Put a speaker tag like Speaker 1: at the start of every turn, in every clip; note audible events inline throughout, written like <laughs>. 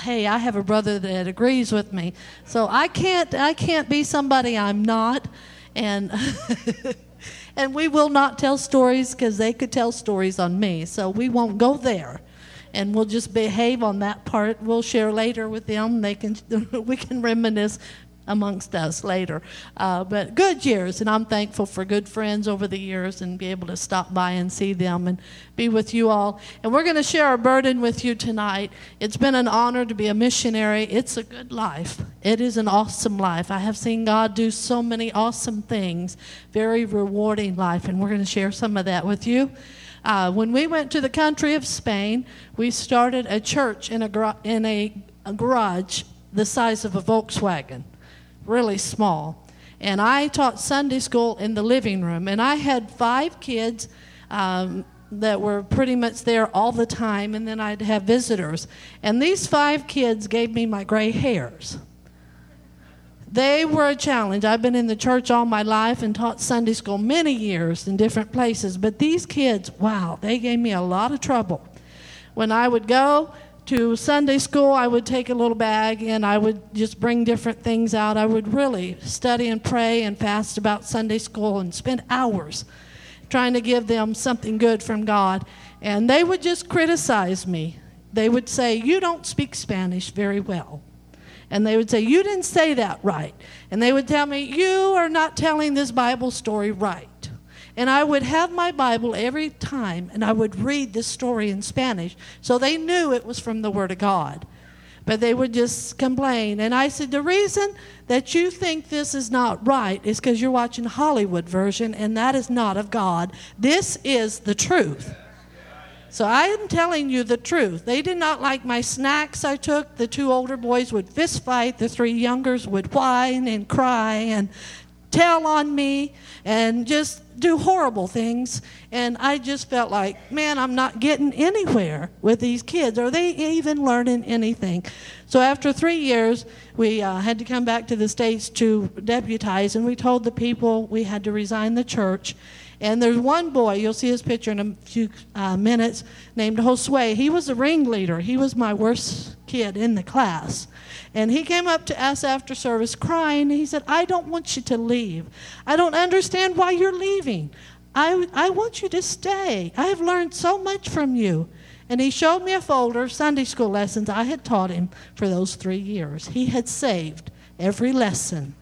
Speaker 1: hey, I have a brother that agrees with me. So I can't I can't be somebody I'm not and <laughs> and we will not tell stories because they could tell stories on me. So we won't go there and we'll just behave on that part. We'll share later with them. They can <laughs> we can reminisce amongst us later. Uh, but good years, and I'm thankful for good friends over the years and be able to stop by and see them and be with you all. And we're going to share our burden with you tonight. It's been an honor to be a missionary. It's a good life. It is an awesome life. I have seen God do so many awesome things, very rewarding life, and we're going to share some of that with you. Uh, when we went to the country of Spain, we started a church in a, in a, a garage the size of a Volkswagen really small. And I taught Sunday school in the living room. And I had five kids um, that were pretty much there all the time. And then I'd have visitors. And these five kids gave me my gray hairs. They were a challenge. I've been in the church all my life and taught Sunday school many years in different places. But these kids, wow, they gave me a lot of trouble. When I would go, to Sunday school, I would take a little bag and I would just bring different things out. I would really study and pray and fast about Sunday school and spend hours trying to give them something good from God. And they would just criticize me. They would say, You don't speak Spanish very well. And they would say, You didn't say that right. And they would tell me, You are not telling this Bible story right. And I would have my Bible every time and I would read this story in Spanish. So they knew it was from the Word of God. But they would just complain. And I said, The reason that you think this is not right is because you're watching Hollywood version and that is not of God. This is the truth. So I am telling you the truth. They did not like my snacks I took. The two older boys would fist fight. The three youngers would whine and cry and tell on me and just do horrible things. And I just felt like, man, I'm not getting anywhere with these kids. Are they even learning anything? So after three years, we uh, had to come back to the States to deputize, and we told the people we had to resign the church. And there's one boy, you'll see his picture in a few uh, minutes, named Josue. He was the ringleader. He was my worst kid in the class. And he came up to us after service crying. He said, I don't want you to leave. I don't understand why you're leaving. I, I want you to stay. I have learned so much from you. And he showed me a folder of Sunday school lessons I had taught him for those three years. He had saved every lesson.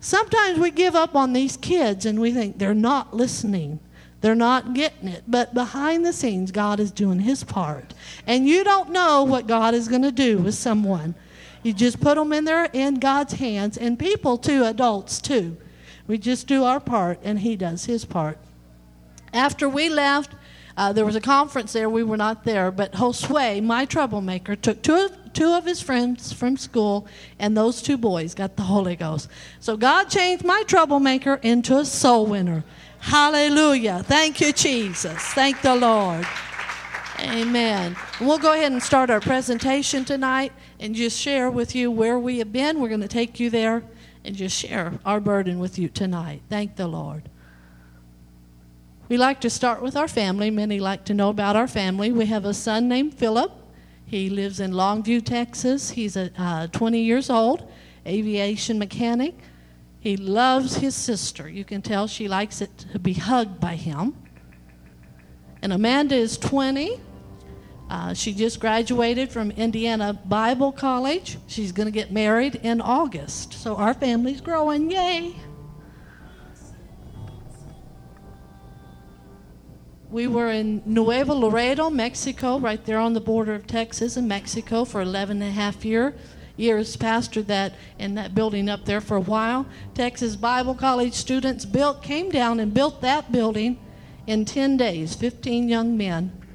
Speaker 1: Sometimes we give up on these kids and we think they're not listening. They're not getting it. But behind the scenes, God is doing his part. And you don't know what God is going to do with someone. You just put them in there in God's hands, and people too, adults too. We just do our part, and He does His part. After we left, uh, there was a conference there. We were not there, but Josue, my troublemaker, took two of, two of his friends from school, and those two boys got the Holy Ghost. So God changed my troublemaker into a soul winner. Hallelujah. Thank you, Jesus. Thank the Lord. Amen. We'll go ahead and start our presentation tonight and just share with you where we have been. We're going to take you there and just share our burden with you tonight. Thank the Lord. We like to start with our family. Many like to know about our family. We have a son named Philip. He lives in Longview, Texas. He's a, uh, 20 years old, aviation mechanic. He loves his sister. You can tell she likes it to be hugged by him. And Amanda is 20. Uh, she just graduated from Indiana Bible College. She's going to get married in August. So our family's growing. Yay! We were in Nuevo Laredo, Mexico, right there on the border of Texas and Mexico for 11 and a half year, years. Pastored that in that building up there for a while. Texas Bible College students built, came down and built that building in 10 days, 15 young men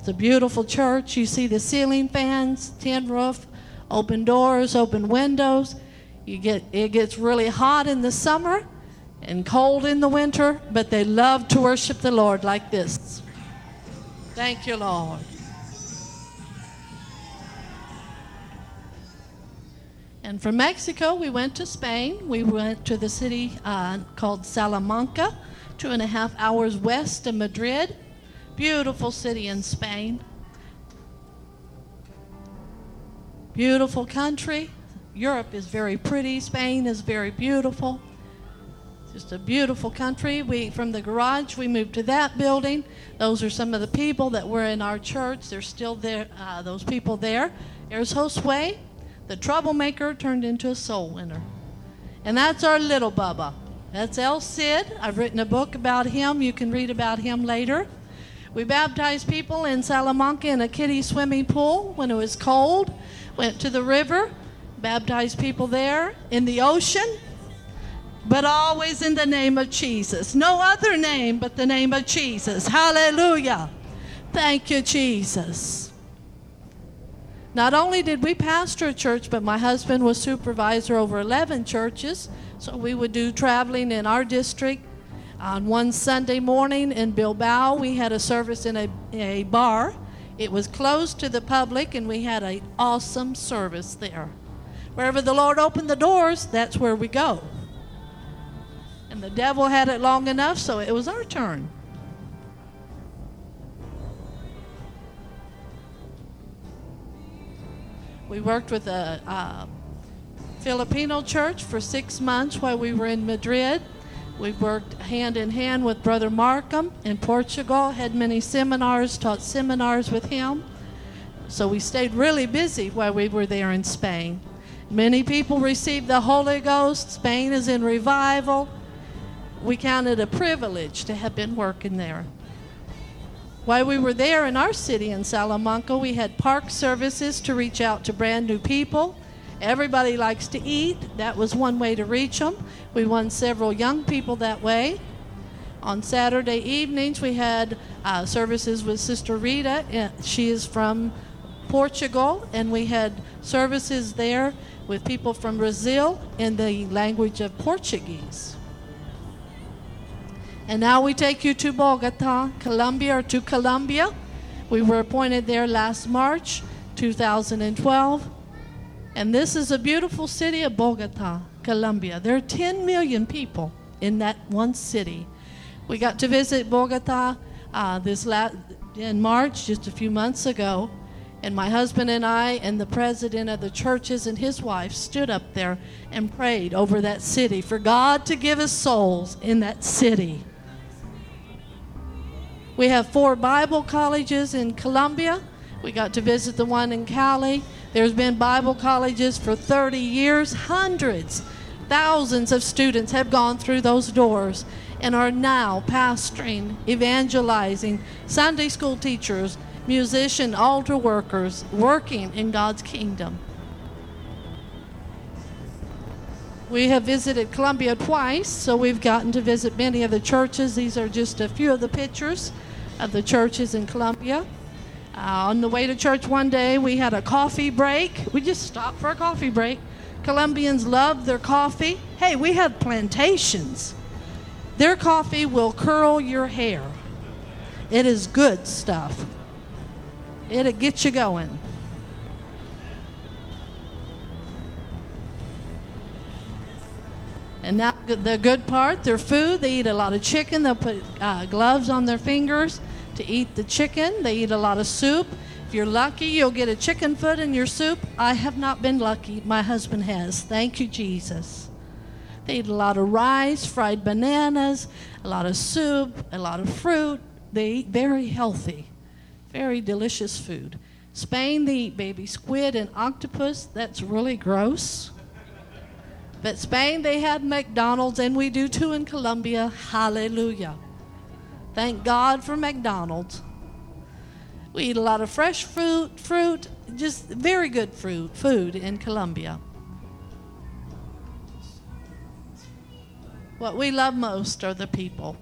Speaker 1: it's a beautiful church. You see the ceiling fans, tin roof, open doors, open windows. You get it gets really hot in the summer and cold in the winter, but they love to worship the Lord like this. Thank you, Lord. And from Mexico, we went to Spain. We went to the city uh, called Salamanca, two and a half hours west of Madrid. Beautiful city in Spain. Beautiful country. Europe is very pretty. Spain is very beautiful. Just a beautiful country. We from the garage we moved to that building. Those are some of the people that were in our church. They're still there. Uh, those people there. There's Josue, the troublemaker turned into a soul winner, and that's our little Bubba. That's El Cid. I've written a book about him. You can read about him later. We baptized people in Salamanca in a kiddie swimming pool when it was cold. Went to the river, baptized people there in the ocean, but always in the name of Jesus. No other name but the name of Jesus. Hallelujah. Thank you, Jesus. Not only did we pastor a church, but my husband was supervisor over 11 churches. So we would do traveling in our district. On one Sunday morning in Bilbao, we had a service in a, a bar. It was closed to the public, and we had an awesome service there. Wherever the Lord opened the doors, that's where we go. And the devil had it long enough, so it was our turn. We worked with a, a Filipino church for six months while we were in Madrid. We worked hand in hand with Brother Markham in Portugal, had many seminars, taught seminars with him. So we stayed really busy while we were there in Spain. Many people received the Holy Ghost. Spain is in revival. We count it a privilege to have been working there. While we were there in our city in Salamanca, we had park services to reach out to brand new people. Everybody likes to eat. That was one way to reach them. We won several young people that way. On Saturday evenings, we had uh, services with Sister Rita. She is from Portugal, and we had services there with people from Brazil in the language of Portuguese. And now we take you to Bogota, Colombia, or to Colombia. We were appointed there last March 2012. And this is a beautiful city of Bogota, Colombia. There are 10 million people in that one city. We got to visit Bogota uh, this la- in March, just a few months ago. And my husband and I, and the president of the churches and his wife, stood up there and prayed over that city for God to give us souls in that city. We have four Bible colleges in Colombia. We got to visit the one in Cali. There's been Bible colleges for 30 years. Hundreds, thousands of students have gone through those doors and are now pastoring, evangelizing, Sunday school teachers, musician, altar workers, working in God's kingdom. We have visited Colombia twice, so we've gotten to visit many of the churches. These are just a few of the pictures of the churches in Colombia. Uh, on the way to church one day, we had a coffee break. We just stopped for a coffee break. Colombians love their coffee. Hey, we have plantations. Their coffee will curl your hair. It is good stuff. It'll get you going. And now the good part, their food, they eat a lot of chicken. They'll put uh, gloves on their fingers to eat the chicken. They eat a lot of soup. If you're lucky, you'll get a chicken foot in your soup. I have not been lucky. My husband has. Thank you, Jesus. They eat a lot of rice, fried bananas, a lot of soup, a lot of fruit. They eat very healthy, very delicious food. Spain, they eat baby squid and octopus. That's really gross. But Spain, they had McDonald's, and we do too in Colombia. Hallelujah. Thank God for McDonald's. We eat a lot of fresh fruit, fruit, just very good fruit, food in Colombia. What we love most are the people.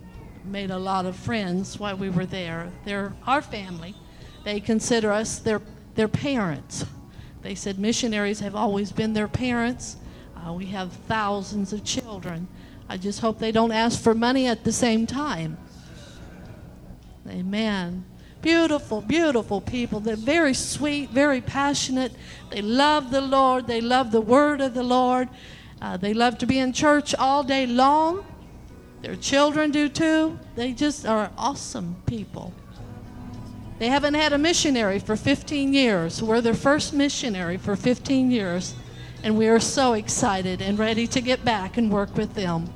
Speaker 1: Made a lot of friends while we were there. They're our family. They consider us their their parents. They said missionaries have always been their parents. Uh, we have thousands of children. I just hope they don't ask for money at the same time. Amen. Beautiful, beautiful people. They're very sweet, very passionate. They love the Lord. They love the word of the Lord. Uh, they love to be in church all day long. Their children do too. They just are awesome people. They haven't had a missionary for 15 years. We're their first missionary for 15 years, and we are so excited and ready to get back and work with them.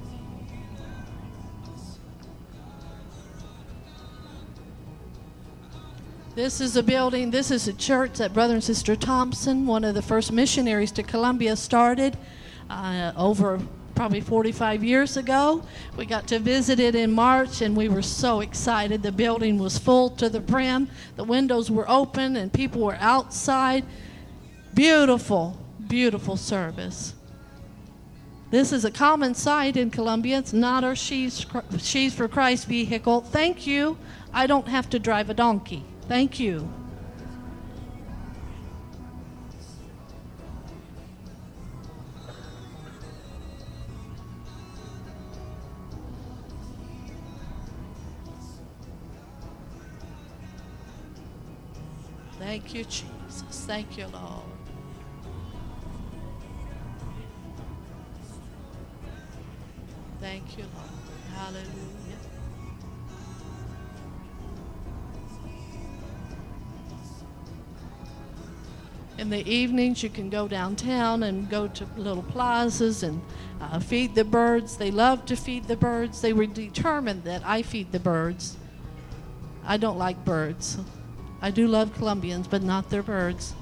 Speaker 1: This is a building, this is a church that Brother and Sister Thompson, one of the first missionaries to Colombia, started uh, over probably 45 years ago. We got to visit it in March and we were so excited. The building was full to the brim, the windows were open, and people were outside. Beautiful, beautiful service. This is a common sight in Colombia. It's not our She's, She's for Christ vehicle. Thank you. I don't have to drive a donkey. Thank you. Thank you, Jesus. Thank you, Lord. The evenings you can go downtown and go to little plazas and uh, feed the birds. They love to feed the birds. They were determined that i feed the birds. I don't like birds. I do love colombians but not their birds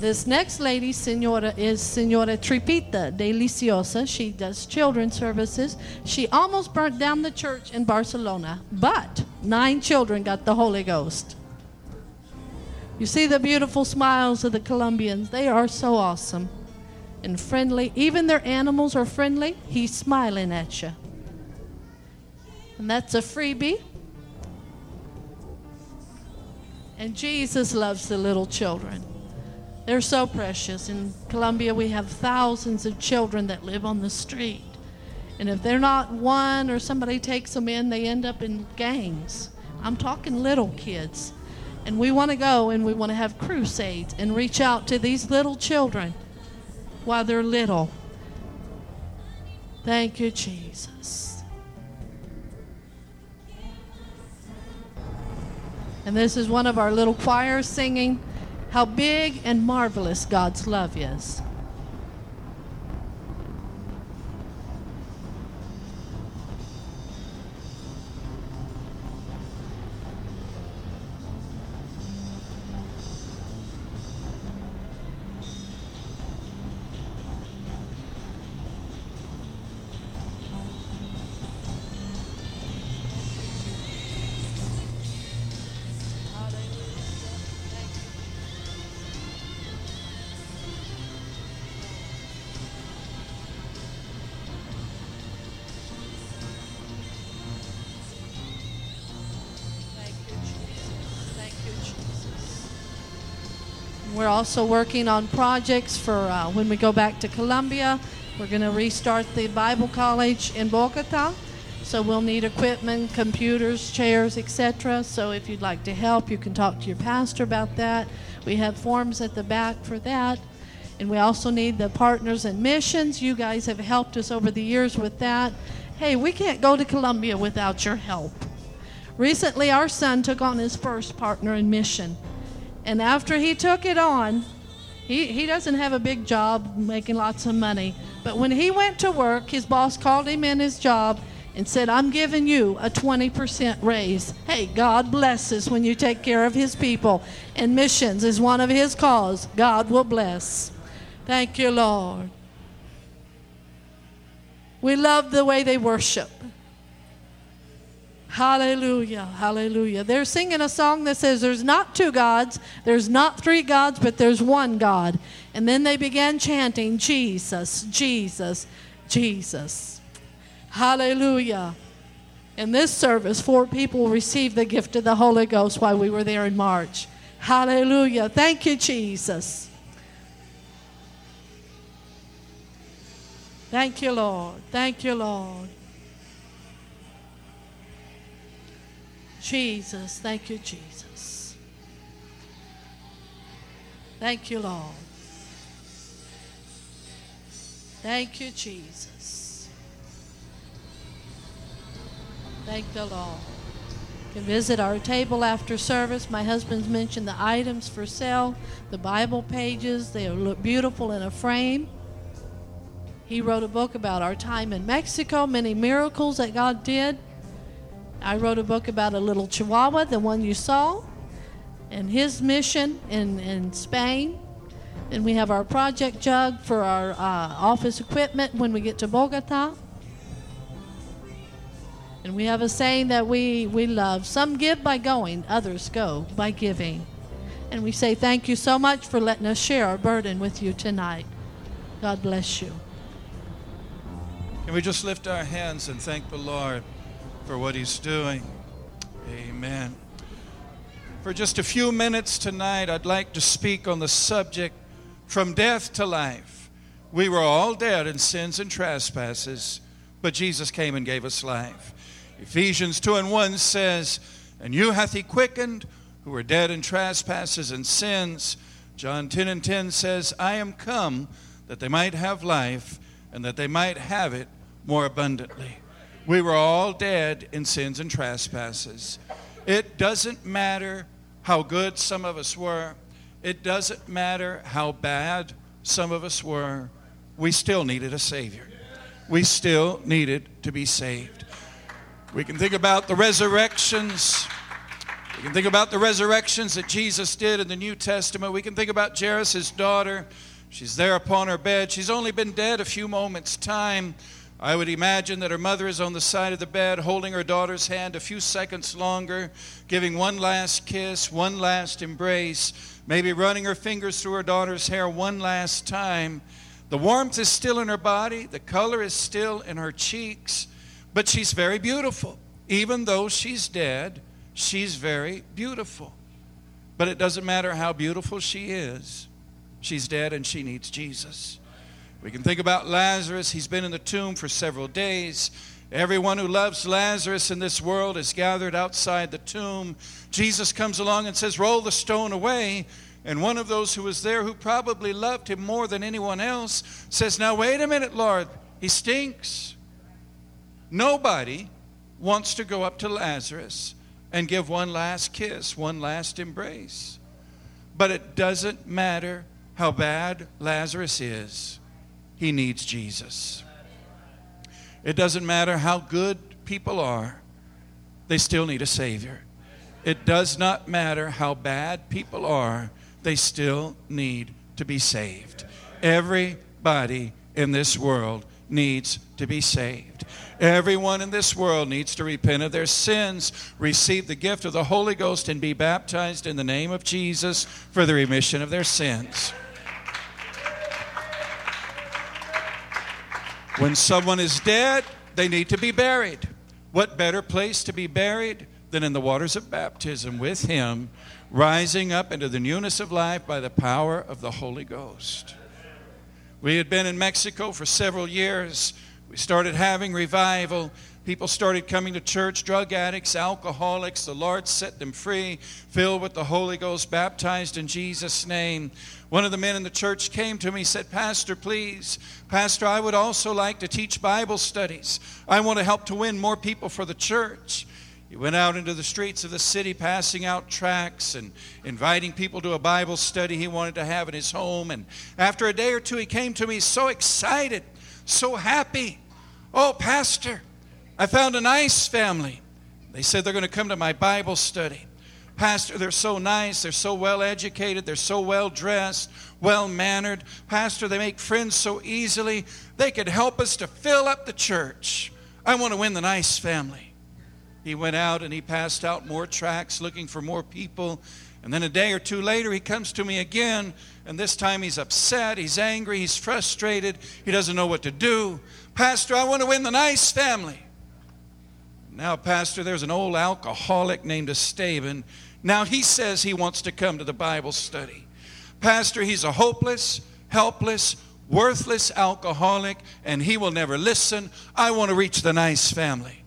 Speaker 1: This next lady, Senora, is Senora Tripita Deliciosa. She does children's services. She almost burnt down the church in Barcelona, but nine children got the Holy Ghost. You see the beautiful smiles of the Colombians. They are so awesome and friendly. Even their animals are friendly. He's smiling at you. And that's a freebie. And Jesus loves the little children. They're so precious. In Colombia, we have thousands of children that live on the street. And if they're not one or somebody takes them in, they end up in gangs. I'm talking little kids. And we want to go and we want to have crusades and reach out to these little children while they're little. Thank you, Jesus. And this is one of our little choirs singing how big and marvelous God's love is. Also working on projects for uh, when we go back to Colombia. We're going to restart the Bible College in Bogota. So we'll need equipment, computers, chairs, etc. So if you'd like to help, you can talk to your pastor about that. We have forms at the back for that. And we also need the partners and missions. You guys have helped us over the years with that. Hey, we can't go to Colombia without your help. Recently, our son took on his first partner in mission. And after he took it on, he, he doesn't have a big job making lots of money. But when he went to work, his boss called him in his job and said, I'm giving you a 20% raise. Hey, God blesses when you take care of his people. And missions is one of his cause. God will bless. Thank you, Lord. We love the way they worship. Hallelujah, hallelujah. They're singing a song that says, There's not two gods, there's not three gods, but there's one God. And then they began chanting, Jesus, Jesus, Jesus. Hallelujah. In this service, four people received the gift of the Holy Ghost while we were there in March. Hallelujah. Thank you, Jesus. Thank you, Lord. Thank you, Lord. Jesus. Thank you, Jesus. Thank you, Lord. Thank you, Jesus. Thank the Lord. You can visit our table after service. My husband's mentioned the items for sale, the Bible pages. They look beautiful in a frame. He wrote a book about our time in Mexico, many miracles that God did. I wrote a book about a little chihuahua, the one you saw, and his mission in, in Spain. And we have our project jug for our uh, office equipment when we get to Bogota. And we have a saying that we, we love some give by going, others go by giving. And we say thank you so much for letting us share our burden with you tonight. God bless you.
Speaker 2: Can we just lift our hands and thank the Lord? For what He's doing. Amen. For just a few minutes tonight, I'd like to speak on the subject from death to life. We were all dead in sins and trespasses, but Jesus came and gave us life. Ephesians 2 and 1 says, And you hath he quickened who were dead in trespasses and sins. John 10 and 10 says, I am come that they might have life and that they might have it more abundantly. We were all dead in sins and trespasses. It doesn't matter how good some of us were, it doesn't matter how bad some of us were. We still needed a Savior. We still needed to be saved. We can think about the resurrections. We can think about the resurrections that Jesus did in the New Testament. We can think about Jairus' daughter. She's there upon her bed. She's only been dead a few moments' time. I would imagine that her mother is on the side of the bed holding her daughter's hand a few seconds longer, giving one last kiss, one last embrace, maybe running her fingers through her daughter's hair one last time. The warmth is still in her body, the color is still in her cheeks, but she's very beautiful. Even though she's dead, she's very beautiful. But it doesn't matter how beautiful she is, she's dead and she needs Jesus. We can think about Lazarus. He's been in the tomb for several days. Everyone who loves Lazarus in this world is gathered outside the tomb. Jesus comes along and says, Roll the stone away. And one of those who was there, who probably loved him more than anyone else, says, Now, wait a minute, Lord. He stinks. Nobody wants to go up to Lazarus and give one last kiss, one last embrace. But it doesn't matter how bad Lazarus is he needs Jesus. It doesn't matter how good people are, they still need a Savior. It does not matter how bad people are, they still need to be saved. Everybody in this world needs to be saved. Everyone in this world needs to repent of their sins, receive the gift of the Holy Ghost, and be baptized in the name of Jesus for the remission of their sins. When someone is dead, they need to be buried. What better place to be buried than in the waters of baptism with Him, rising up into the newness of life by the power of the Holy Ghost? We had been in Mexico for several years. We started having revival. People started coming to church, drug addicts, alcoholics. The Lord set them free, filled with the Holy Ghost, baptized in Jesus' name. One of the men in the church came to me, and said, Pastor, please, Pastor, I would also like to teach Bible studies. I want to help to win more people for the church. He went out into the streets of the city, passing out tracts and inviting people to a Bible study he wanted to have in his home. And after a day or two, he came to me so excited, so happy. Oh, Pastor, I found a nice family. They said they're going to come to my Bible study. Pastor, they're so nice, they're so well educated, they're so well dressed, well mannered. Pastor, they make friends so easily. They could help us to fill up the church. I want to win the nice family. He went out and he passed out more tracts looking for more people. And then a day or two later, he comes to me again, and this time he's upset, he's angry, he's frustrated, he doesn't know what to do. Pastor, I want to win the nice family. Now, Pastor, there's an old alcoholic named Esteban. Now he says he wants to come to the Bible study. Pastor, he's a hopeless, helpless, worthless alcoholic, and he will never listen. I want to reach the nice family.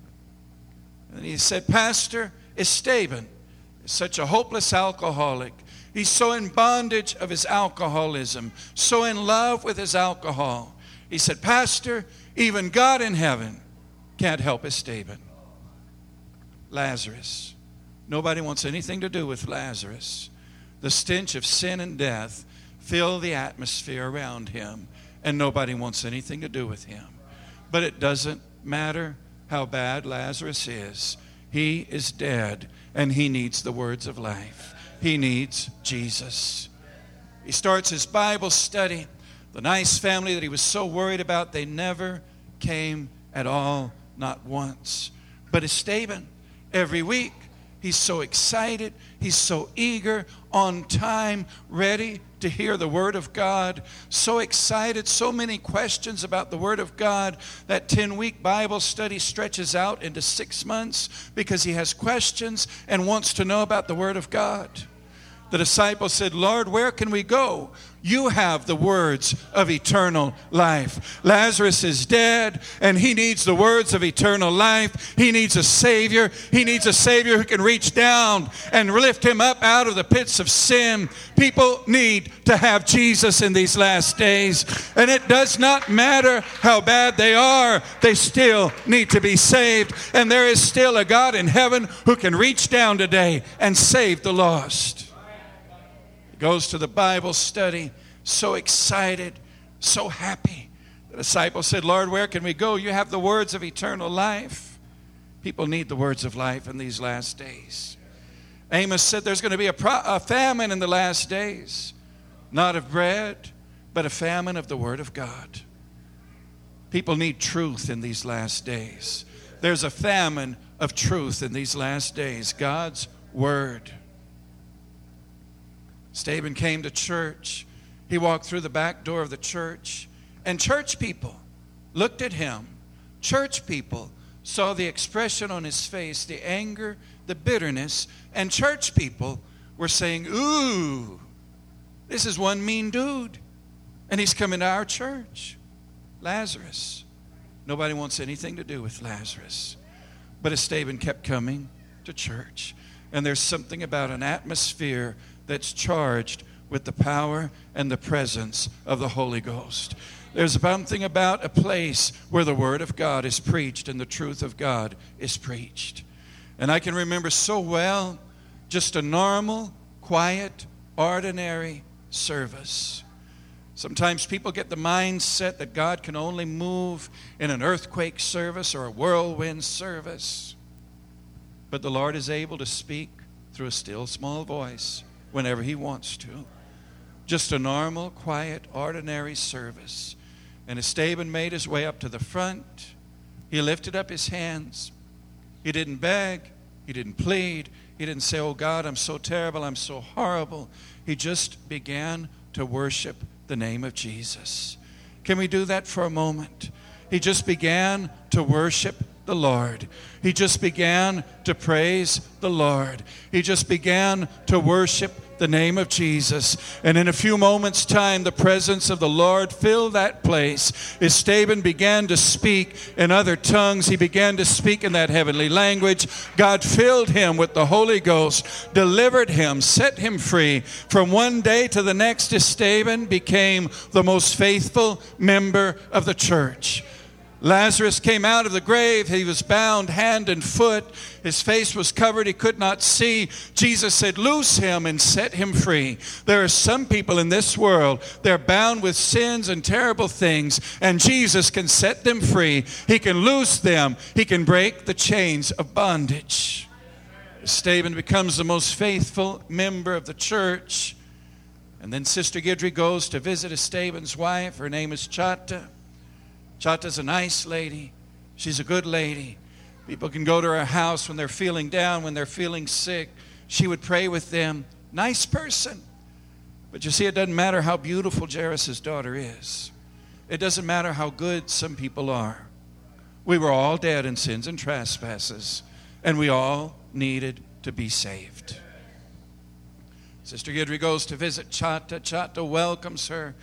Speaker 2: And he said, Pastor, Esteban is such a hopeless alcoholic. He's so in bondage of his alcoholism, so in love with his alcohol. He said, Pastor, even God in heaven can't help Esteban. Lazarus. Nobody wants anything to do with Lazarus. The stench of sin and death fill the atmosphere around him, and nobody wants anything to do with him. But it doesn't matter how bad Lazarus is, he is dead, and he needs the words of life. He needs Jesus. He starts his Bible study. The nice family that he was so worried about, they never came at all, not once. But Esteban, every week. He's so excited. He's so eager, on time, ready to hear the Word of God. So excited, so many questions about the Word of God. That 10 week Bible study stretches out into six months because he has questions and wants to know about the Word of God. The disciples said, Lord, where can we go? You have the words of eternal life. Lazarus is dead, and he needs the words of eternal life. He needs a Savior. He needs a Savior who can reach down and lift him up out of the pits of sin. People need to have Jesus in these last days. And it does not matter how bad they are, they still need to be saved. And there is still a God in heaven who can reach down today and save the lost goes to the Bible study, so excited, so happy. The disciple said, Lord, where can we go? You have the words of eternal life. People need the words of life in these last days. Amos said there's going to be a, pro- a famine in the last days, not of bread, but a famine of the Word of God. People need truth in these last days. There's a famine of truth in these last days, God's Word. Esteban came to church. He walked through the back door of the church, and church people looked at him. Church people saw the expression on his face, the anger, the bitterness, and church people were saying, Ooh, this is one mean dude, and he's coming to our church. Lazarus. Nobody wants anything to do with Lazarus. But Esteban kept coming to church. And there's something about an atmosphere that's charged with the power and the presence of the Holy Ghost. There's something about a place where the Word of God is preached and the truth of God is preached. And I can remember so well just a normal, quiet, ordinary service. Sometimes people get the mindset that God can only move in an earthquake service or a whirlwind service. But the Lord is able to speak through a still small voice whenever he wants to. Just a normal, quiet, ordinary service. And Esteban made his way up to the front. He lifted up his hands. He didn't beg. He didn't plead. He didn't say, Oh God, I'm so terrible. I'm so horrible. He just began to worship the name of Jesus. Can we do that for a moment? He just began to worship the Lord. He just began to praise the Lord. He just began to worship the name of Jesus. And in a few moments' time, the presence of the Lord filled that place. Esteban began to speak in other tongues. He began to speak in that heavenly language. God filled him with the Holy Ghost, delivered him, set him free. From one day to the next, Esteban became the most faithful member of the church. Lazarus came out of the grave. He was bound hand and foot. His face was covered. He could not see. Jesus said, Loose him and set him free. There are some people in this world, they're bound with sins and terrible things, and Jesus can set them free. He can loose them, He can break the chains of bondage. Esteban becomes the most faithful member of the church. And then Sister Guidry goes to visit Esteban's wife. Her name is Chata. Chata's a nice lady. She's a good lady. People can go to her house when they're feeling down, when they're feeling sick. She would pray with them. Nice person. But you see, it doesn't matter how beautiful Jairus' daughter is. It doesn't matter how good some people are. We were all dead in sins and trespasses, and we all needed to be saved. Sister Guidry goes to visit Chata. Chata welcomes her.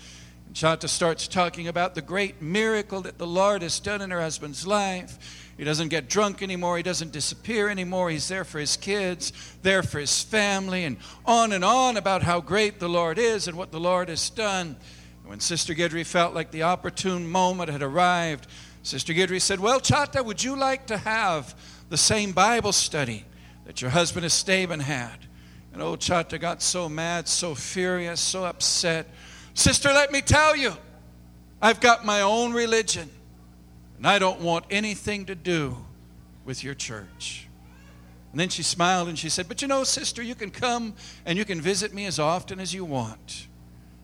Speaker 2: Chata starts talking about the great miracle that the Lord has done in her husband's life. He doesn't get drunk anymore. He doesn't disappear anymore. He's there for his kids, there for his family, and on and on about how great the Lord is and what the Lord has done. when Sister Guidry felt like the opportune moment had arrived, Sister Guidry said, Well, Chata, would you like to have the same Bible study that your husband Esteban had? And old Chata got so mad, so furious, so upset. Sister, let me tell you, I've got my own religion, and I don't want anything to do with your church. And then she smiled and she said, But you know, sister, you can come and you can visit me as often as you want.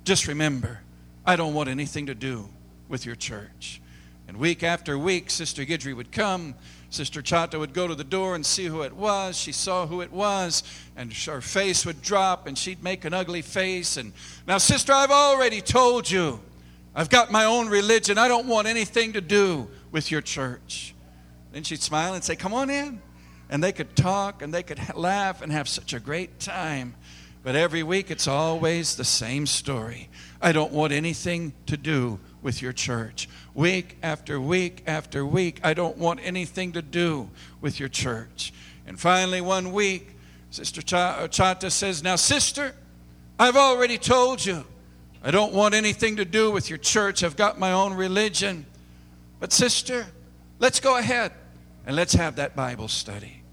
Speaker 2: Just remember, I don't want anything to do with your church. And week after week, Sister Guidry would come. Sister Chata would go to the door and see who it was. She saw who it was, and her face would drop, and she'd make an ugly face. And now, Sister, I've already told you, I've got my own religion. I don't want anything to do with your church. Then she'd smile and say, Come on in. And they could talk and they could laugh and have such a great time. But every week, it's always the same story. I don't want anything to do with your church. Week after week after week, I don't want anything to do with your church. And finally, one week, Sister uh, Chata says, Now, sister, I've already told you I don't want anything to do with your church. I've got my own religion. But, sister, let's go ahead and let's have that Bible study.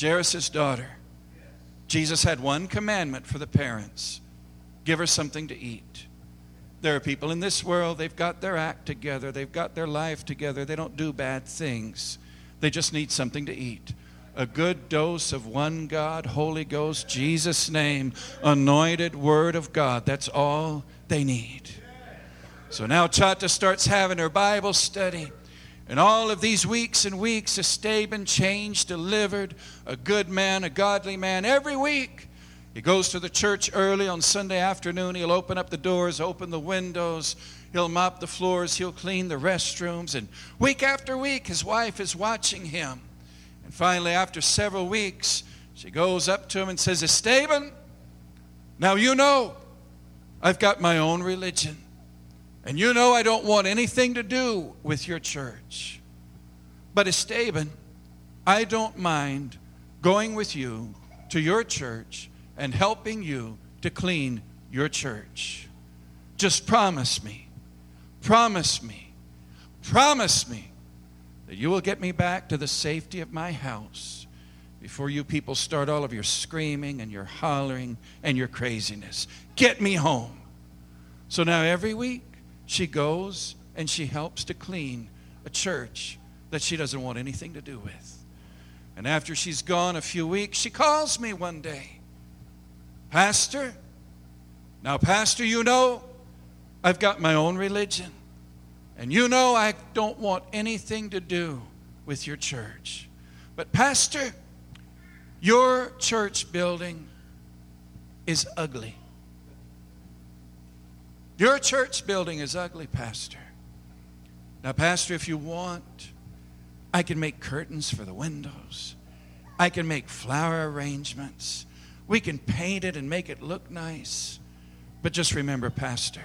Speaker 2: Jairus' daughter, Jesus had one commandment for the parents give her something to eat. There are people in this world, they've got their act together, they've got their life together, they don't do bad things. They just need something to eat. A good dose of one God, Holy Ghost, Jesus' name, anointed Word of God. That's all they need. So now Chata starts having her Bible study. And all of these weeks and weeks, a Esteban changed, delivered, a good man, a godly man, every week. He goes to the church early on Sunday afternoon. He'll open up the doors, open the windows. He'll mop the floors. He'll clean the restrooms. And week after week, his wife is watching him. And finally, after several weeks, she goes up to him and says, Esteban, now you know I've got my own religion. And you know I don't want anything to do with your church. But Esteban, I don't mind going with you to your church and helping you to clean your church. Just promise me, promise me, promise me that you will get me back to the safety of my house before you people start all of your screaming and your hollering and your craziness. Get me home. So now every week she goes and she helps to clean a church that she doesn't want anything to do with. And after she's gone a few weeks, she calls me one day Pastor, now, Pastor, you know I've got my own religion. And you know I don't want anything to do with your church. But, Pastor, your church building is ugly. Your church building is ugly, Pastor. Now, Pastor, if you want, I can make curtains for the windows. I can make flower arrangements. We can paint it and make it look nice. But just remember, Pastor,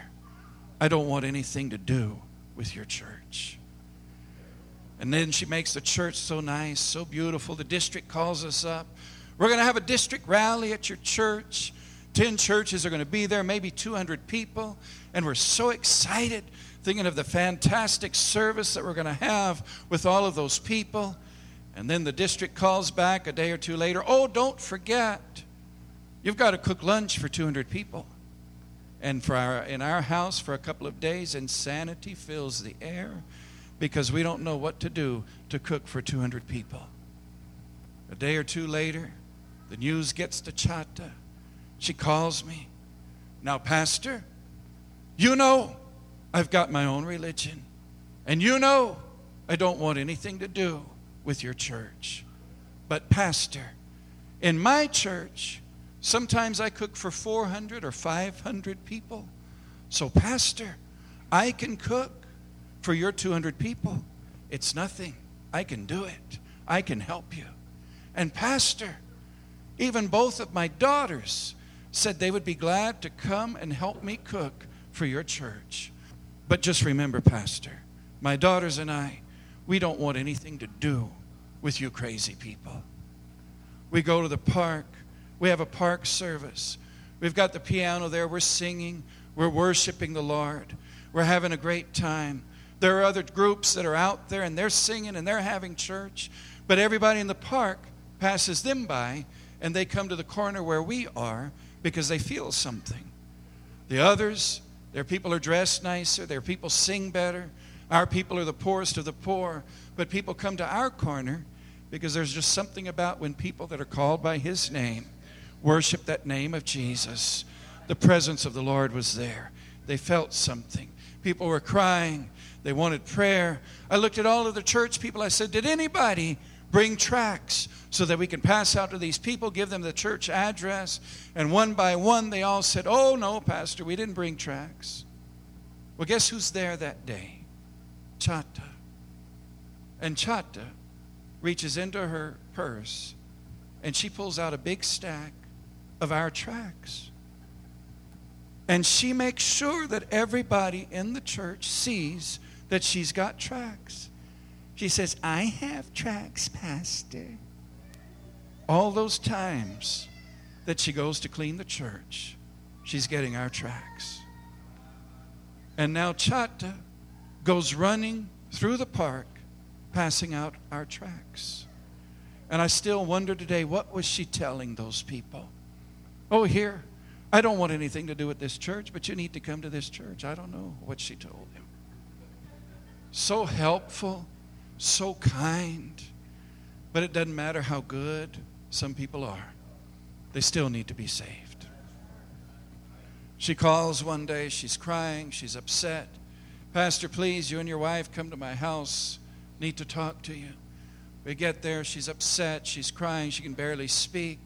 Speaker 2: I don't want anything to do with your church. And then she makes the church so nice, so beautiful. The district calls us up. We're going to have a district rally at your church. 10 churches are going to be there, maybe 200 people. And we're so excited thinking of the fantastic service that we're going to have with all of those people. And then the district calls back a day or two later oh, don't forget, You've got to cook lunch for 200 people. And for our, in our house, for a couple of days, insanity fills the air because we don't know what to do to cook for 200 people. A day or two later, the news gets to Chata. She calls me. Now, Pastor, you know I've got my own religion. And you know I don't want anything to do with your church. But, Pastor, in my church, sometimes I cook for 400 or 500 people. So, Pastor, I can cook for your 200 people. It's nothing. I can do it. I can help you. And, Pastor, even both of my daughters said they would be glad to come and help me cook for your church. But just remember, Pastor, my daughters and I, we don't want anything to do with you crazy people. We go to the park, we have a park service. We've got the piano there, we're singing, we're worshiping the Lord, we're having a great time. There are other groups that are out there and they're singing and they're having church, but everybody in the park passes them by and they come to the corner where we are because they feel something. The others, their people are dressed nicer, their people sing better. Our people are the poorest of the poor, but people come to our corner because there's just something about when people that are called by His name worship that name of Jesus. The presence of the Lord was there. They felt something. People were crying. They wanted prayer. I looked at all of the church people. I said, Did anybody bring tracts so that we can pass out to these people, give them the church address. And one by one, they all said, Oh, no, Pastor, we didn't bring tracts. Well, guess who's there that day? Chata. And Chata reaches into her purse and she pulls out a big stack of our tracts. And she makes sure that everybody in the church sees that she's got tracts. She says, I have tracks, Pastor. All those times that she goes to clean the church, she's getting our tracks. And now Chata goes running through the park, passing out our tracks. And I still wonder today, what was she telling those people? Oh, here, I don't want anything to do with this church, but you need to come to this church. I don't know what she told him. So helpful so kind. But it doesn't matter how good some people are, they still need to be saved. She calls one day, she's crying, she's upset. Pastor, please, you and your wife come to my house. Need to talk to you. We get there, she's upset, she's crying, she can barely speak.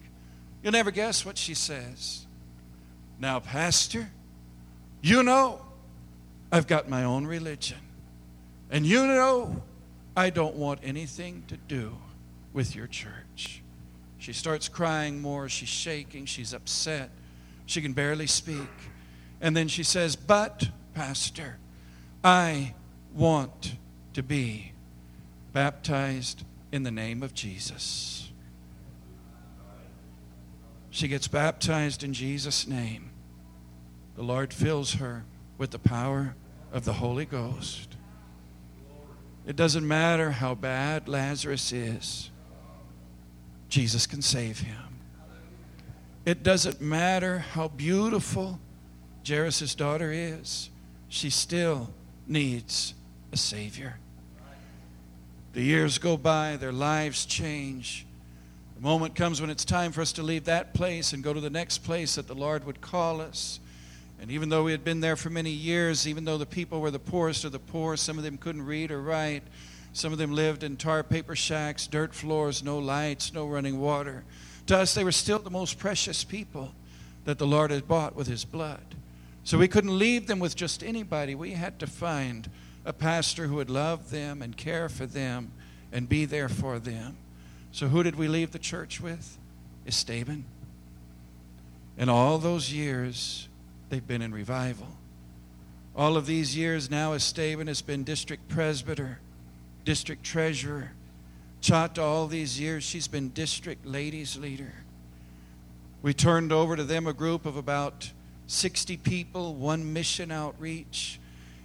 Speaker 2: You'll never guess what she says. Now, Pastor, you know I've got my own religion. And you know I don't want anything to do with your church. She starts crying more. She's shaking. She's upset. She can barely speak. And then she says, But, Pastor, I want to be baptized in the name of Jesus. She gets baptized in Jesus' name. The Lord fills her with the power of the Holy Ghost. It doesn't matter how bad Lazarus is, Jesus can save him. It doesn't matter how beautiful Jairus' daughter is, she still needs a Savior. The years go by, their lives change. The moment comes when it's time for us to leave that place and go to the next place that the Lord would call us. And even though we had been there for many years, even though the people were the poorest of the poor, some of them couldn't read or write, some of them lived in tar paper shacks, dirt floors, no lights, no running water. To us, they were still the most precious people that the Lord had bought with His blood. So we couldn't leave them with just anybody. We had to find a pastor who would love them and care for them and be there for them. So who did we leave the church with? Esteban. And all those years, They've been in revival. All of these years now, Esteban has been district presbyter, district treasurer. Chata, all these years, she's been district ladies leader. We turned over to them a group of about 60 people, one mission outreach.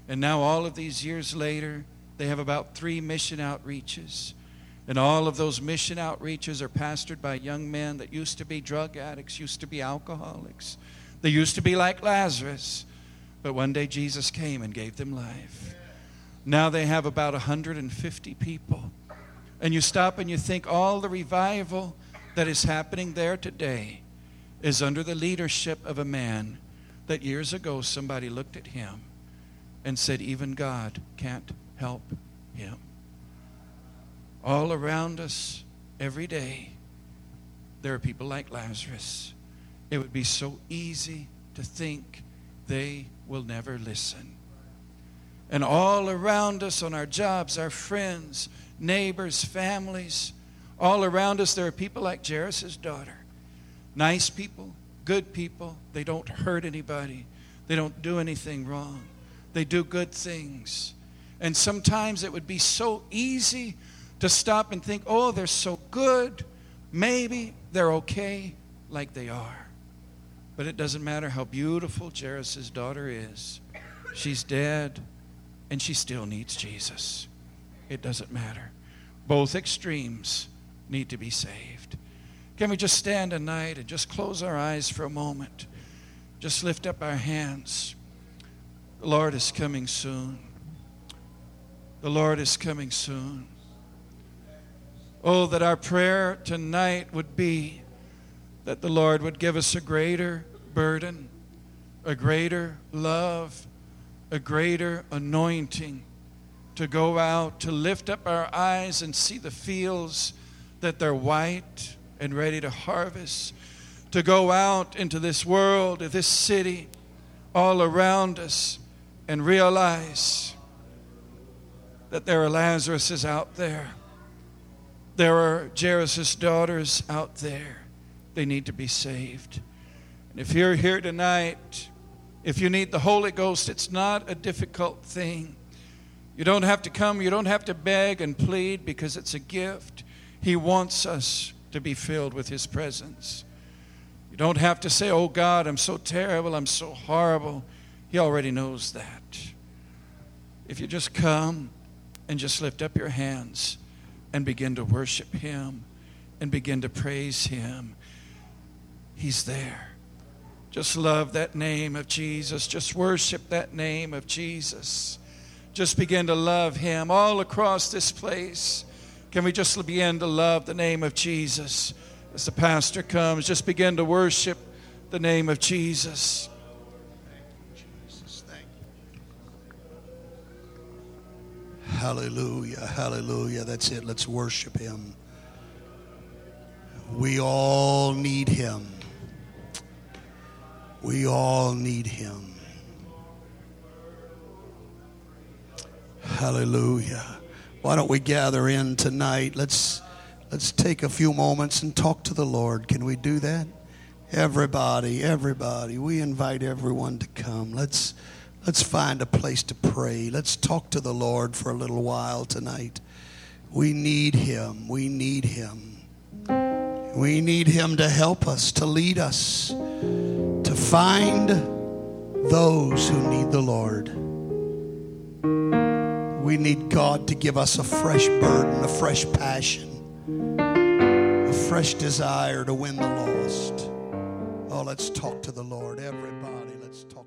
Speaker 2: And now, all of these years later, they have about three mission outreaches. And all of those mission outreaches are pastored by young men that used to be drug addicts, used to be alcoholics, they used to be like Lazarus, but one day Jesus came and gave them life. Now they have about 150 people. And you stop and you think all the revival that is happening there today is under the leadership of a man that years ago somebody looked at him and said, Even God can't help him. All around us, every day, there are people like Lazarus. It would be so easy to think they will never listen. And all around us, on our jobs, our friends, neighbors, families, all around us, there are people like Jairus' daughter. Nice people, good people. They don't hurt anybody, they don't do anything wrong. They do good things. And sometimes it would be so easy to stop and think, oh, they're so good. Maybe they're okay like they are. But it doesn't matter how beautiful Jairus' daughter is. She's dead and she still needs Jesus. It doesn't matter. Both extremes need to be saved. Can we just stand tonight and just close our eyes for a moment? Just lift up our hands. The Lord is coming soon. The Lord is coming soon. Oh, that our prayer tonight would be that the Lord would give us a greater burden, a greater love, a greater anointing to go out, to lift up our eyes and see the fields that they're white and ready to harvest, to go out into this world, this city, all around us, and realize that there are Lazaruses out there. There are Jairus' daughters out there. They need to be saved. And if you're here tonight, if you need the Holy Ghost, it's not a difficult thing. You don't have to come, you don't have to beg and plead because it's a gift. He wants us to be filled with His presence. You don't have to say, Oh God, I'm so terrible, I'm so horrible. He already knows that. If you just come and just lift up your hands and begin to worship Him and begin to praise Him, He's there. Just love that name of Jesus. Just worship that name of Jesus. Just begin to love Him all across this place. Can we just begin to love the name of Jesus? As the pastor comes, just begin to worship the name of Jesus.
Speaker 3: Hallelujah, hallelujah. That's it. Let's worship Him. We all need Him. We all need him. Hallelujah. Why don't we gather in tonight? Let's let's take a few moments and talk to the Lord. Can we do that? Everybody, everybody. We invite everyone to come. Let's let's find a place to pray. Let's talk to the Lord for a little while tonight. We need him. We need him. We need him to help us, to lead us find those who need the Lord. We need God to give us a fresh burden, a fresh passion, a fresh desire to win the lost. Oh, let's talk to the Lord. Everybody, let's talk